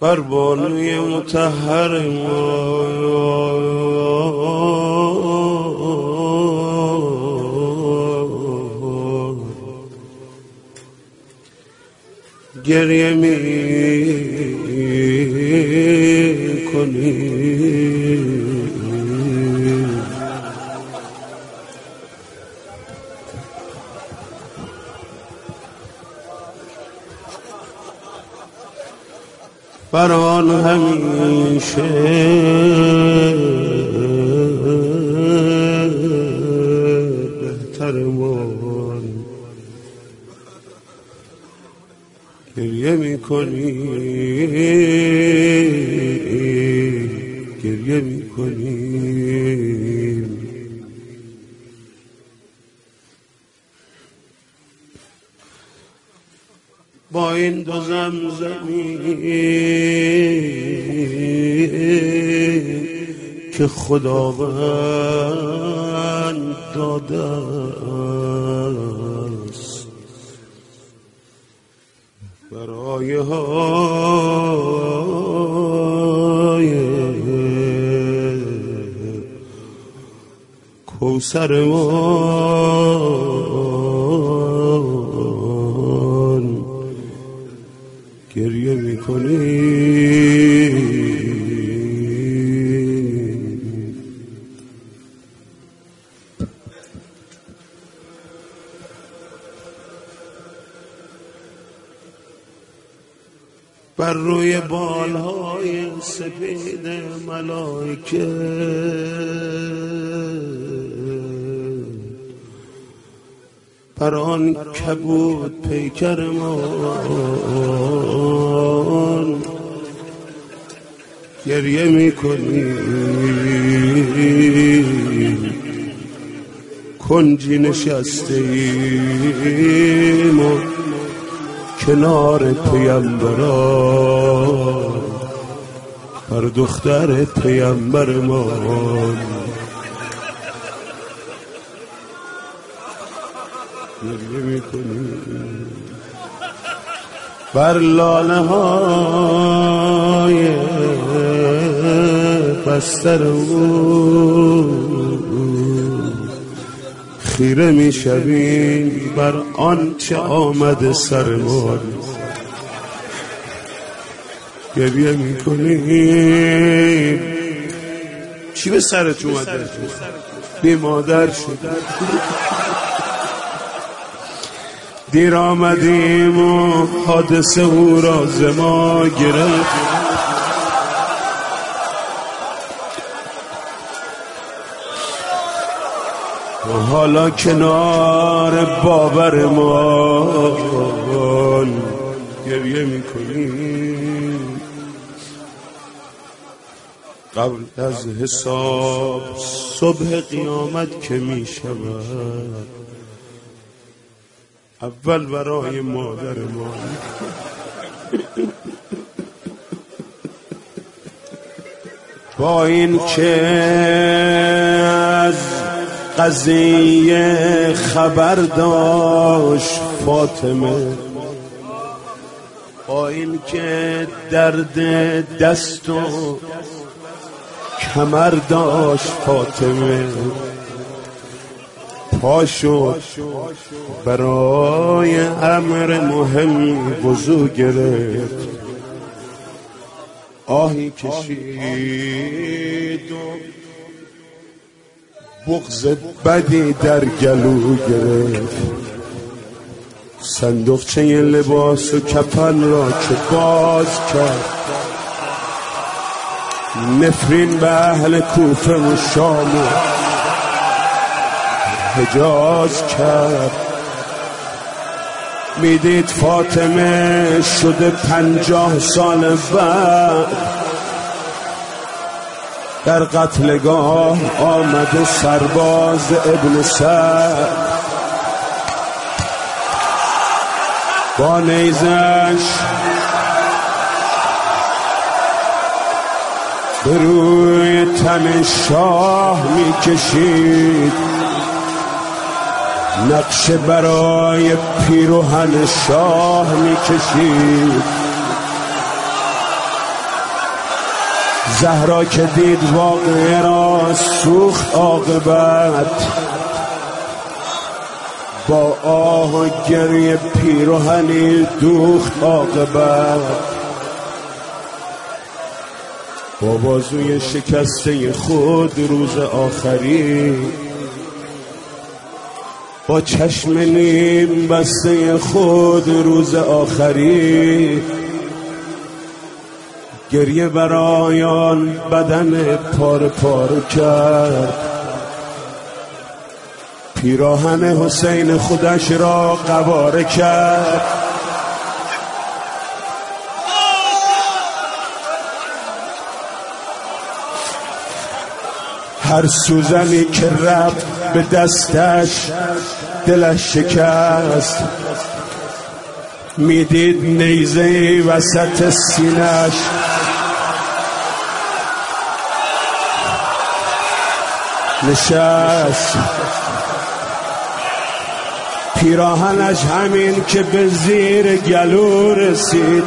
بر بانوی متحر ما. گریه می کنی بر همیشه. بهتر من. گریه می‌کنی. گریه می‌کنی. با این دو زمزمی که خداوند داده است. برای های کوسر می‌کنی بر روی بالهای سپید ملائکه. بر آن کبود پیکر ما. گریه می‌کنی. کنجی نشسته ایم و کنار پیمبران بر دختر پیمبرمان گریه می‌کنی. بر لاله های بستر خیره می‌شویم بر آنچه آمده سرمان گریه می‌کنیم. چی به سرت اومده؟ بی مادر شد دیر آمدیم و حادثه او را زما گرفت. و حالا کنار باور ما گریه می‌کنیم. قبل از حساب صبح قیامت که می شود اول برای مادر ما. با این که از قضیه خبر داشت فاطمه؟ با این که درد دست و کمر داشت فاطمه؟ پا شد. برای امر مهمی وضو گرفت. آهی کشید و بغز بدی در گلو گرفت. صندوقچه لباس و کفن را که باز کرد. نفرین به اهل کوفه و شام و حجاز کرد. می‌دید فاطمه شده پنجاه سال بعد. در قتلگاه آمده سرباز ابن سعد. با نیزش به روی تن شاه می‌کشید. نقشه برای پیروهن شاه می‌کشید زهرا که دید واقعه را سوخت عاقبت. با آه و گریه پیروهنی دوخت عاقبت. با بازوی شکسته خود روز آخری با چشم نیم بسته خود روز آخری. گریه برایان بدن پار پار کرد. پیراهن حسین خودش را قواره کرد. هر سوزنی که رفت به دستش دلش شکست. می‌دید نیزه وسط سینش نشست. پیراهنش همین که به زیر گلو رسید.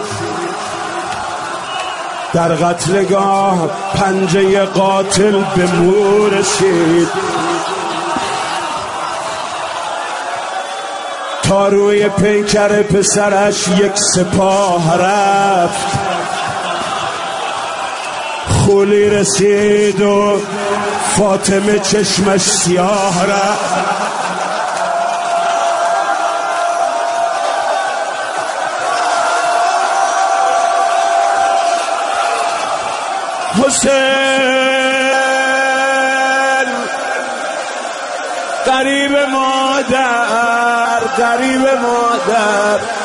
در قتلگاه پنجه قاتل به مو رسید. تا روی پیکر پسرش یک سپاه رفت. خولی رسید و فاطمه چشمش سیاه رفت. حسین. قریب مادر قریب مادر.